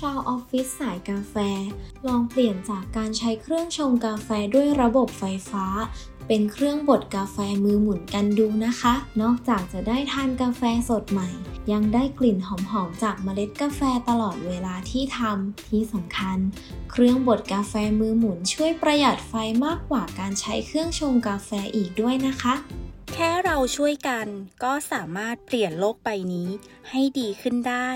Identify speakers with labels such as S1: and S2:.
S1: ชาวออฟฟิศสายกาแฟ ลองเปลี่ยนจากการใช้เครื่องชงกาแฟด้วยระบบไฟฟ้า เป็นเครื่องบดกาแฟมือหมุนกันดูนะคะ นอกจากจะได้ทานกาแฟสดใหม่ ยังได้กลิ่นหอมๆจากเมล็ดกาแฟตลอดเวลาที่ทำที่สำคัญ เครื่องบดกาแฟมือหมุนช่วยประหยัดไฟมากกว่าการใช้เครื่องชงกาแฟอีกด้วยนะคะ
S2: แค่เราช่วยกันก็สามารถเปลี่ยนโลกใบนี้ให้ดีขึ้นได้